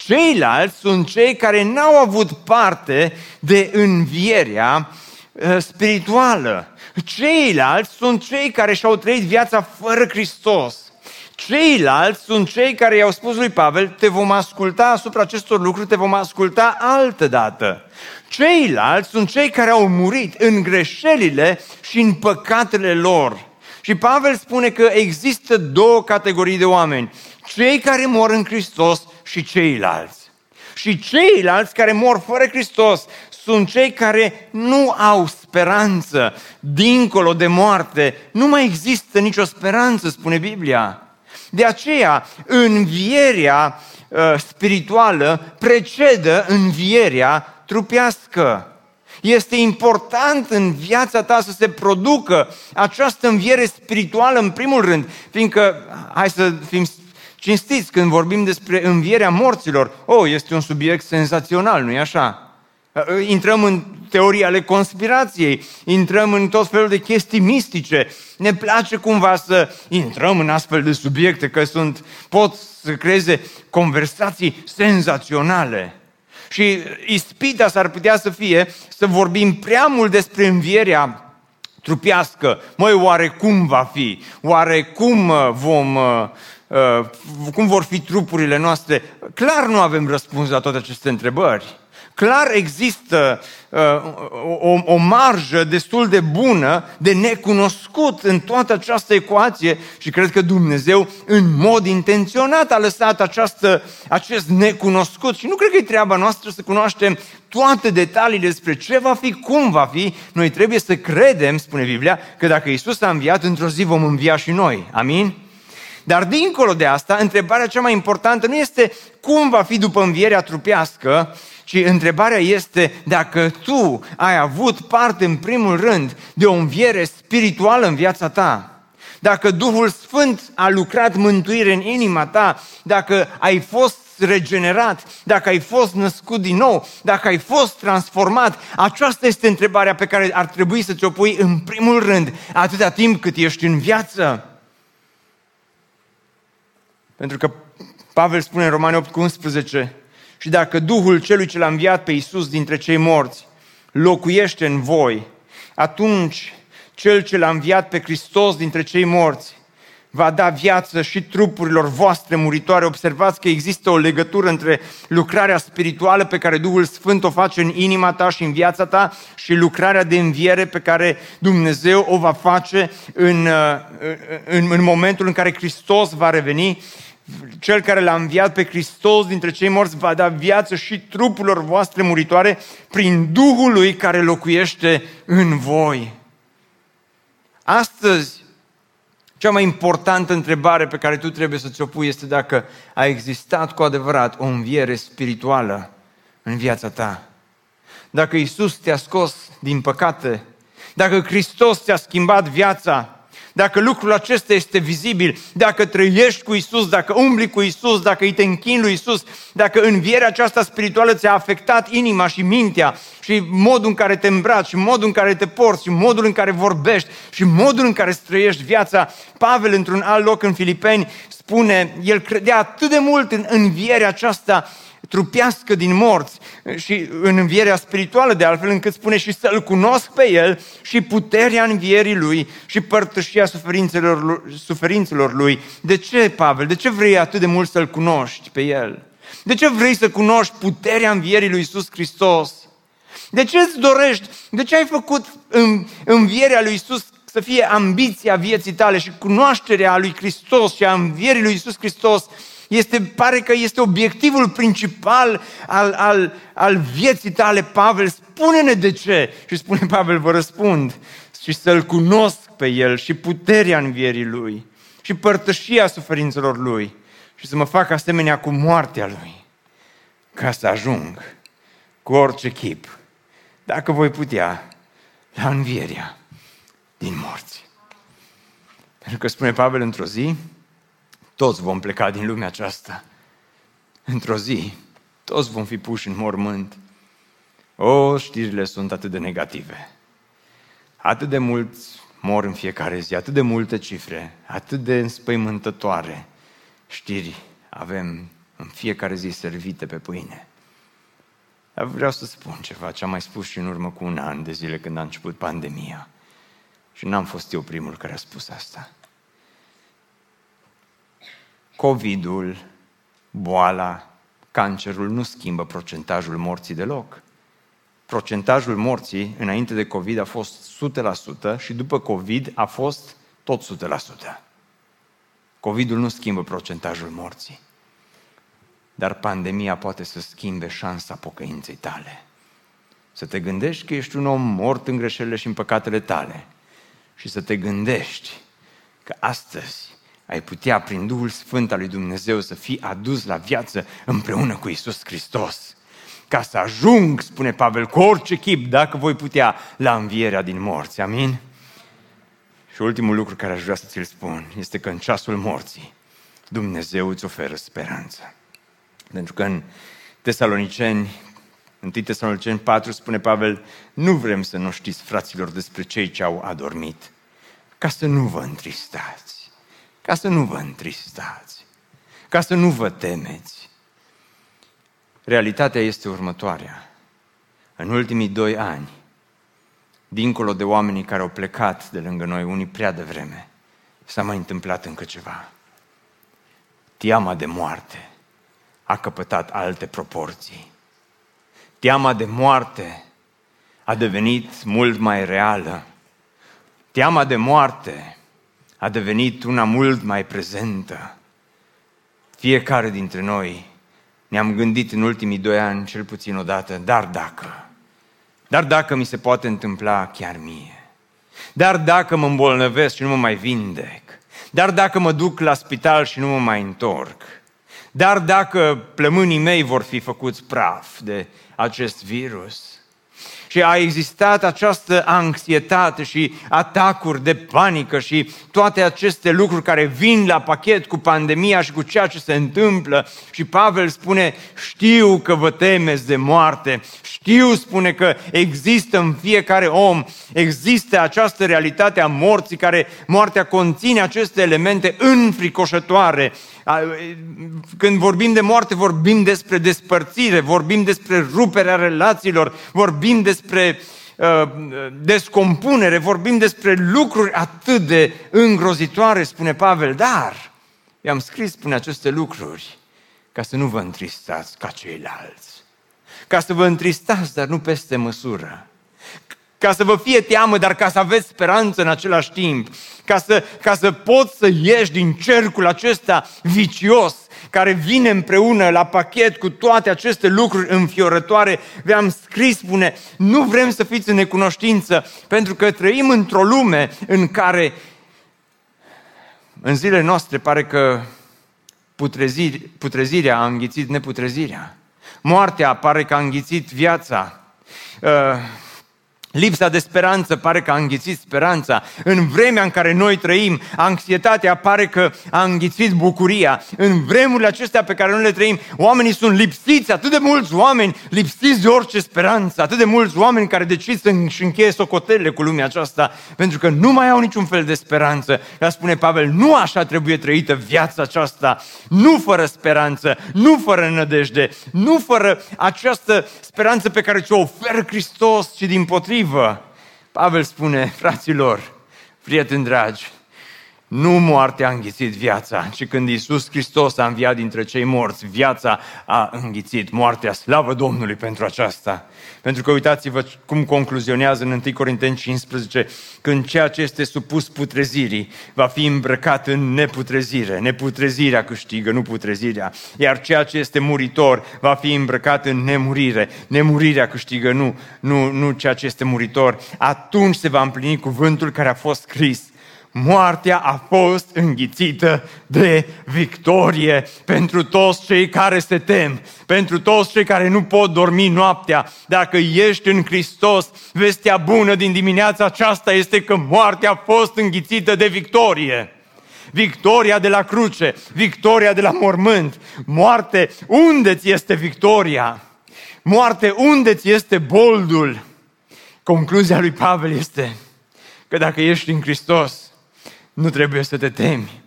A: Ceilalți sunt cei care n-au avut parte de învierea uh, spirituală. Ceilalți sunt cei care și-au trăit viața fără Hristos. Ceilalți sunt cei care i-au spus lui Pavel, te vom asculta asupra acestor lucruri, te vom asculta altă dată. Ceilalți sunt cei care au murit în greșelile și în păcatele lor. Și Pavel spune că există două categorii de oameni. Cei care mor în Hristos și ceilalți. Și ceilalți care mor fără Hristos sunt cei care nu au speranță dincolo de moarte. Nu mai există nicio speranță, spune Biblia. De aceea, învierea uh, spirituală precedă învierea trupească. Este important în viața ta să se producă această înviere spirituală în primul rând, fiindcă, hai să fim cinstiți când vorbim despre învierea morților, oh, este un subiect senzațional, nu-i așa? Intrăm în teorii ale conspirației, intrăm în tot felul de chestii mistice. Ne place cumva să intrăm în astfel de subiecte, că sunt, pot să creeze conversații senzaționale. Și ispita s-ar putea să fie să vorbim prea mult despre învierea trupească. Măi, oare cum va fi? Oare cum uh, vom, uh, uh, cum vor fi trupurile noastre? Clar nu avem răspuns la toate aceste întrebări. Clar există uh, o, o marjă destul de bună de necunoscut în toată această ecuație și cred că Dumnezeu în mod intenționat a lăsat această, acest necunoscut și nu cred că e treaba noastră să cunoaștem toate detaliile despre ce va fi, cum va fi. Noi trebuie să credem, spune Biblia, că dacă Isus a înviat, într-o zi vom învia și noi. Amin? Dar dincolo de asta, întrebarea cea mai importantă nu este cum va fi după învierea trupească, ci întrebarea este dacă tu ai avut parte în primul rând de o înviere spirituală în viața ta. Dacă Duhul Sfânt a lucrat mântuire în inima ta, dacă ai fost regenerat, dacă ai fost născut din nou, dacă ai fost transformat, aceasta este întrebarea pe care ar trebui să ți-o pui în primul rând, atâta timp cât ești în viață. Pentru că Pavel spune în Romani 8 cu 11, și dacă Duhul celui ce l-a înviat pe Iisus dintre cei morți locuiește în voi, atunci cel ce l-a înviat pe Hristos dintre cei morți va da viață și trupurilor voastre muritoare. Observați că există o legătură între lucrarea spirituală pe care Duhul Sfânt o face în inima ta și în viața ta și lucrarea de înviere pe care Dumnezeu o va face în, în, în momentul în care Hristos va reveni cel care l-a înviat pe Hristos dintre cei morți va da viață și trupurilor voastre muritoare prin Duhul lui care locuiește în voi. Astăzi, cea mai importantă întrebare pe care tu trebuie să ți-o pui este dacă a existat cu adevărat o înviere spirituală în viața ta. Dacă Isus te-a scos din păcate, dacă Hristos ți-a schimbat viața, dacă lucrul acesta este vizibil, dacă trăiești cu Isus, dacă umbli cu Isus, dacă îi te închin lui Isus, dacă învierea aceasta spirituală ți-a afectat inima și mintea și modul în care te îmbraci, și modul în care te porți, și modul în care vorbești, și modul în care trăiești viața. Pavel, într-un alt loc în Filipeni, spune, el credea atât de mult în învierea aceasta trupească din morți și în învierea spirituală de altfel, încât spune și să-L cunosc pe El și puterea învierii Lui și părtășia suferințelor, suferințelor Lui. De ce, Pavel? De ce vrei atât de mult să-L cunoști pe El? De ce vrei să cunoști puterea învierii Lui Isus Hristos? De ce îți dorești? De ce ai făcut învierea Lui Isus să fie ambiția vieții tale și cunoașterea lui Hristos și a învierii lui Isus Hristos este, pare că este obiectivul principal al, al, al vieții tale, Pavel. Spune-ne de ce. Și spune [laughs] Pavel, vă răspund. Și să-L cunosc pe El și puterea învierii Lui și părtășia suferințelor Lui și să mă fac asemenea cu moartea Lui ca să ajung cu orice chip, dacă voi putea, la învierea din morți. Pentru că spune Pavel într-o zi, toți vom pleca din lumea aceasta. Într-o zi, toți vom fi puși în mormânt. O, știrile sunt atât de negative. Atât de mulți mor în fiecare zi, atât de multe cifre, atât de înspăimântătoare știri avem în fiecare zi servite pe pâine. Dar vreau să spun ceva, ce am mai spus și în urmă cu un an de zile când a început pandemia. Și n-am fost eu primul care a spus asta. COVID-ul, boala, cancerul nu schimbă procentajul morții deloc. Procentajul morții înainte de COVID a fost 100% și după COVID a fost tot 100%. COVID-ul nu schimbă procentajul morții. Dar pandemia poate să schimbe șansa pocăinței tale. Să te gândești că ești un om mort în greșelile și în păcatele tale și să te gândești că astăzi ai putea, prin Duhul Sfânt al lui Dumnezeu, să fii adus la viață împreună cu Isus Hristos. ca să ajung, spune Pavel, cu orice chip, dacă voi putea, la învierea din morți. Amin? Și ultimul lucru care aș vrea să ți-l spun este că în ceasul morții Dumnezeu îți oferă speranță. Pentru că în Tesaloniceni, în Tesaloniceni 4 spune Pavel, nu vrem să nu știți, fraților, despre cei ce au adormit, ca să nu vă întristați, ca să nu vă întristați, ca să nu vă temeți. Realitatea este următoarea. În ultimii doi ani, dincolo de oamenii care au plecat de lângă noi, unii prea devreme, s-a mai întâmplat încă ceva. Teama de moarte a căpătat alte proporții. Teama de moarte a devenit mult mai reală. Teama de moarte a devenit una mult mai prezentă. Fiecare dintre noi ne-am gândit în ultimii doi ani, cel puțin odată, dar dacă, dar dacă mi se poate întâmpla chiar mie, dar dacă mă îmbolnăvesc și nu mă mai vindec, dar dacă mă duc la spital și nu mă mai întorc, dar dacă plămânii mei vor fi făcuți praf de acest virus, și a existat această anxietate și atacuri de panică și toate aceste lucruri care vin la pachet cu pandemia și cu ceea ce se întâmplă. Și Pavel spune, știu că vă temeți de moarte, știu, spune că există în fiecare om, există această realitate a morții, care moartea conține aceste elemente înfricoșătoare. Când vorbim de moarte, vorbim despre despărțire, vorbim despre ruperea relațiilor, vorbim despre uh, descompunere, vorbim despre lucruri atât de îngrozitoare, spune Pavel, dar i-am scris, spune aceste lucruri, ca să nu vă întristați ca ceilalți ca să vă întristați, dar nu peste măsură. Ca să vă fie teamă, dar ca să aveți speranță în același timp. Ca să, ca să poți să ieși din cercul acesta vicios care vine împreună la pachet cu toate aceste lucruri înfiorătoare. Vi-am scris, spune, nu vrem să fiți în necunoștință, pentru că trăim într-o lume în care în zilele noastre pare că putrezirea a înghițit neputrezirea. Moartea pare că a înghițit viața. Uh, Lipsa de speranță pare că a înghițit speranța. În vremea în care noi trăim, anxietatea pare că a înghițit bucuria. În vremurile acestea pe care noi le trăim, oamenii sunt lipsiți, atât de mulți oameni lipsiți de orice speranță, atât de mulți oameni care decid să-și încheie socotelele cu lumea aceasta, pentru că nu mai au niciun fel de speranță. Dar spune Pavel, nu așa trebuie trăită viața aceasta, nu fără speranță, nu fără nădejde, nu fără această speranță pe care ți-o oferă Hristos, ci din potrivă. Pavel spune, fraților, prieteni dragi, nu moartea a înghițit viața, ci când Iisus Hristos a înviat dintre cei morți, viața a înghițit moartea. Slavă Domnului pentru aceasta! Pentru că uitați-vă cum concluzionează în 1 Corinteni 15, când ceea ce este supus putrezirii va fi îmbrăcat în neputrezire. Neputrezirea câștigă, nu putrezirea. Iar ceea ce este muritor va fi îmbrăcat în nemurire. Nemurirea câștigă, nu, nu, nu ceea ce este muritor. Atunci se va împlini cuvântul care a fost scris moartea a fost înghițită de victorie pentru toți cei care se tem, pentru toți cei care nu pot dormi noaptea. Dacă ești în Hristos, vestea bună din dimineața aceasta este că moartea a fost înghițită de victorie. Victoria de la cruce, victoria de la mormânt. Moarte, unde ți este victoria? Moarte, unde ți este boldul? Concluzia lui Pavel este că dacă ești în Hristos, nu trebuie să te temi.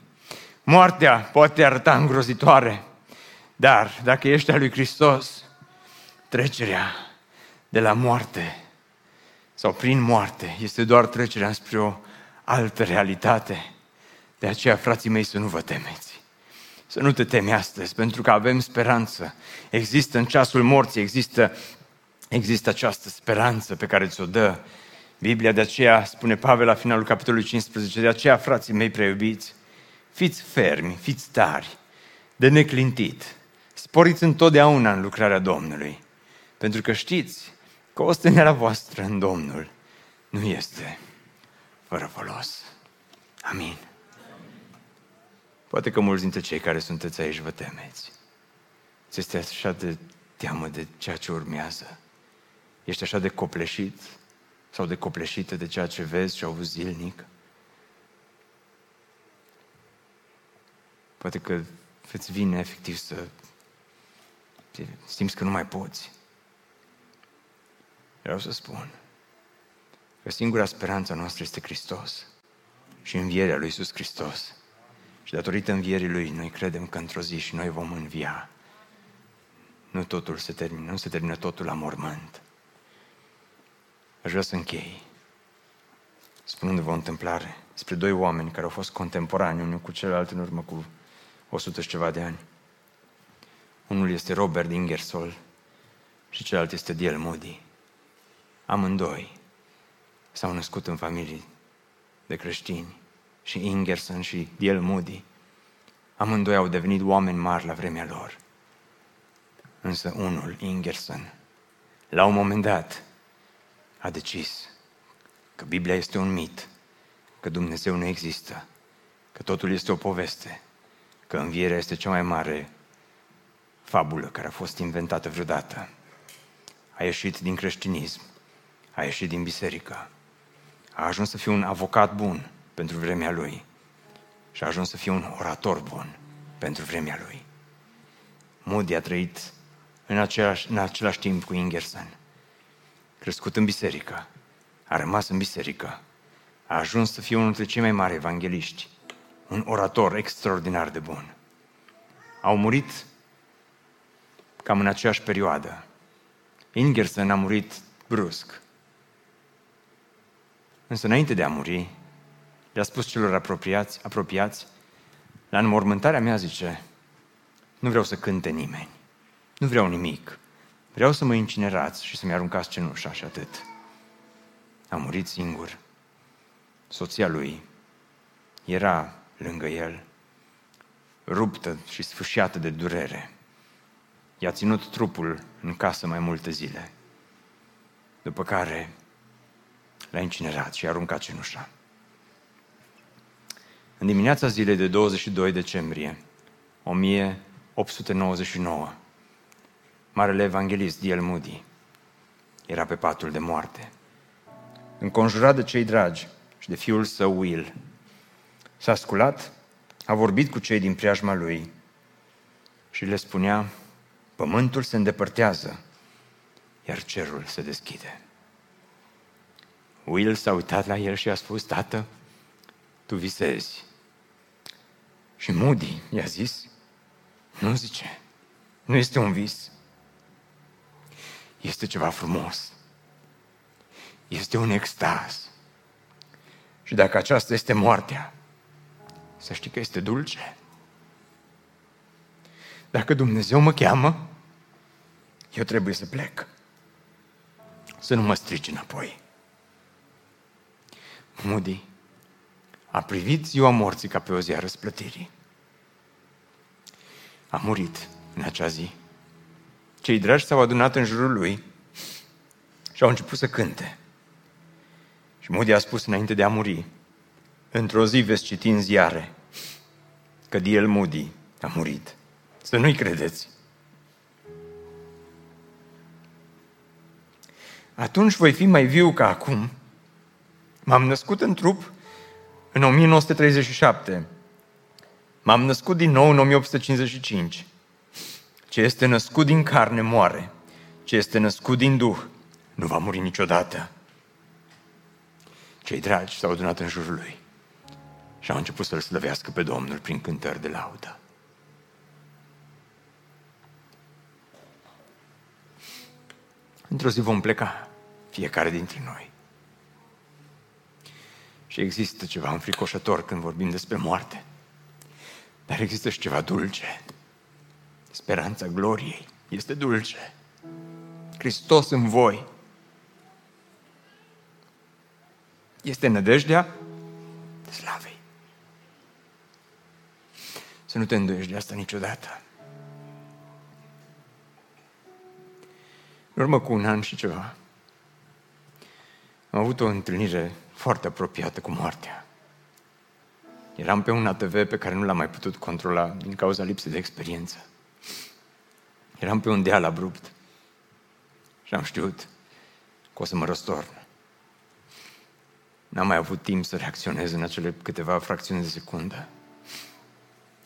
A: Moartea poate arăta îngrozitoare, dar dacă ești al lui Hristos, trecerea de la moarte sau prin moarte este doar trecerea spre o altă realitate. De aceea, frații mei, să nu vă temeți. Să nu te temi astăzi, pentru că avem speranță. Există în ceasul morții, există, există această speranță pe care ți-o dă Biblia de aceea spune Pavel la finalul capitolului 15, de aceea, frații mei preiubiți, fiți fermi, fiți tari, de neclintit, sporiți întotdeauna în lucrarea Domnului, pentru că știți că osteneala voastră în Domnul nu este fără folos. Amin. Poate că mulți dintre cei care sunteți aici vă temeți. Ți este așa de teamă de ceea ce urmează. Ești așa de copleșit sau de copleșită de ceea ce vezi și auzi zilnic. Poate că îți vine efectiv să simți că nu mai poți. Vreau să spun că singura speranță noastră este Hristos și învierea lui Iisus Hristos. Și datorită învierii Lui, noi credem că într-o zi și noi vom învia. Nu totul se termină, nu se termină totul la mormânt. Aș vrea să închei spunându-vă o întâmplare despre doi oameni care au fost contemporani unul cu celălalt în urmă cu 100 și ceva de ani. Unul este Robert Ingersoll și celălalt este Diel Moody. Amândoi s-au născut în familii de creștini și Ingerson și Diel Moody. Amândoi au devenit oameni mari la vremea lor. Însă unul, Ingerson, la un moment dat a decis că Biblia este un mit, că Dumnezeu nu există, că totul este o poveste, că învierea este cea mai mare fabulă care a fost inventată vreodată. A ieșit din creștinism, a ieșit din biserică, a ajuns să fie un avocat bun pentru vremea lui și a ajuns să fie un orator bun pentru vremea lui. Moody a trăit în același, în același timp cu Ingerson. Crescut în biserică, a rămas în biserică, a ajuns să fie unul dintre cei mai mari evangeliști, un orator extraordinar de bun. Au murit cam în aceeași perioadă. Ingerson a murit brusc. Însă înainte de a muri, le-a spus celor apropiați, apropiați, la înmormântarea mea zice, nu vreau să cânte nimeni, nu vreau nimic, vreau să mă incinerați și să-mi aruncați cenușa și atât. A murit singur. Soția lui era lângă el, ruptă și sfâșiată de durere. I-a ținut trupul în casă mai multe zile, după care l-a incinerat și a aruncat cenușa. În dimineața zilei de 22 decembrie 1899, Marele Evanghelist D.L. Moody era pe patul de moarte. Înconjurat de cei dragi și de fiul său Will, s-a sculat, a vorbit cu cei din preajma lui și le spunea, pământul se îndepărtează, iar cerul se deschide. Will s-a uitat la el și a spus, tată, tu visezi. Și Moody i-a zis, nu zice, nu este un vis. Este ceva frumos. Este un extaz. Și dacă aceasta este moartea, să știi că este dulce. Dacă Dumnezeu mă cheamă, eu trebuie să plec. Să nu mă strici înapoi. Moody a privit ziua morții ca pe o zi a răsplătirii. A murit în acea zi. Cei dragi s-au adunat în jurul lui și au început să cânte. Și Moody a spus înainte de a muri, într-o zi veți citi în ziare că D.L. Moody a murit. Să nu-i credeți. Atunci voi fi mai viu ca acum. M-am născut în trup în 1937. M-am născut din nou în 1855. Ce este născut din carne moare. Ce este născut din Duh nu va muri niciodată. Cei dragi s-au adunat în jurul lui și au început să-L slăvească pe Domnul prin cântări de laudă. Într-o zi vom pleca, fiecare dintre noi. Și există ceva înfricoșător când vorbim despre moarte. Dar există și ceva dulce. Speranța gloriei este dulce. Hristos în voi. Este nădejdea slavei. Să nu te îndoiești de asta niciodată. În urmă cu un an și ceva, am avut o întâlnire foarte apropiată cu moartea. Eram pe un ATV pe care nu l-am mai putut controla din cauza lipsei de experiență. Eram pe un deal abrupt. Și am știut că o să mă răstorn. N-am mai avut timp să reacționez în acele câteva fracțiuni de secundă.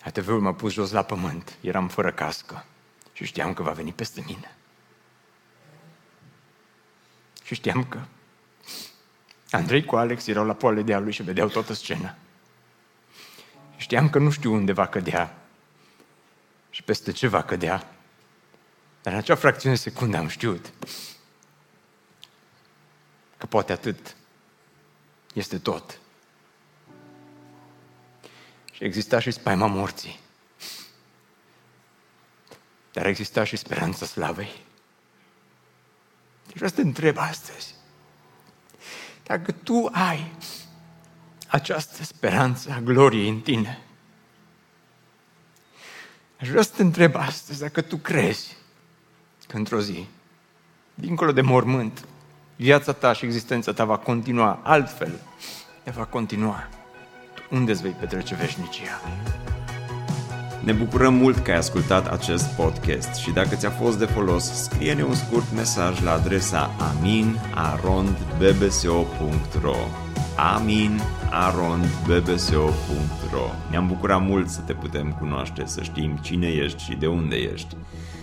A: ATV-ul m-a pus jos la pământ, eram fără cască și știam că va veni peste mine. Și știam că Andrei cu Alex erau la poale de lui și vedeau toată scena. Și știam că nu știu unde va cădea și peste ce va cădea. Dar în acea fracțiune de secundă am știut că poate atât este tot. Și exista și spaima morții. Dar exista și speranța slavei. Deci vreau să te întreb astăzi. Dacă tu ai această speranță a gloriei în tine, aș vrea să te întreb astăzi dacă tu crezi că într-o zi, dincolo de mormânt, viața ta și existența ta va continua altfel, ea va continua. Unde îți vei petrece veșnicia?
B: Ne bucurăm mult că ai ascultat acest podcast și dacă ți-a fost de folos, scrie-ne un scurt mesaj la adresa aminarondbbso.ro aminarondbbso.ro Ne-am bucurat mult să te putem cunoaște, să știm cine ești și de unde ești.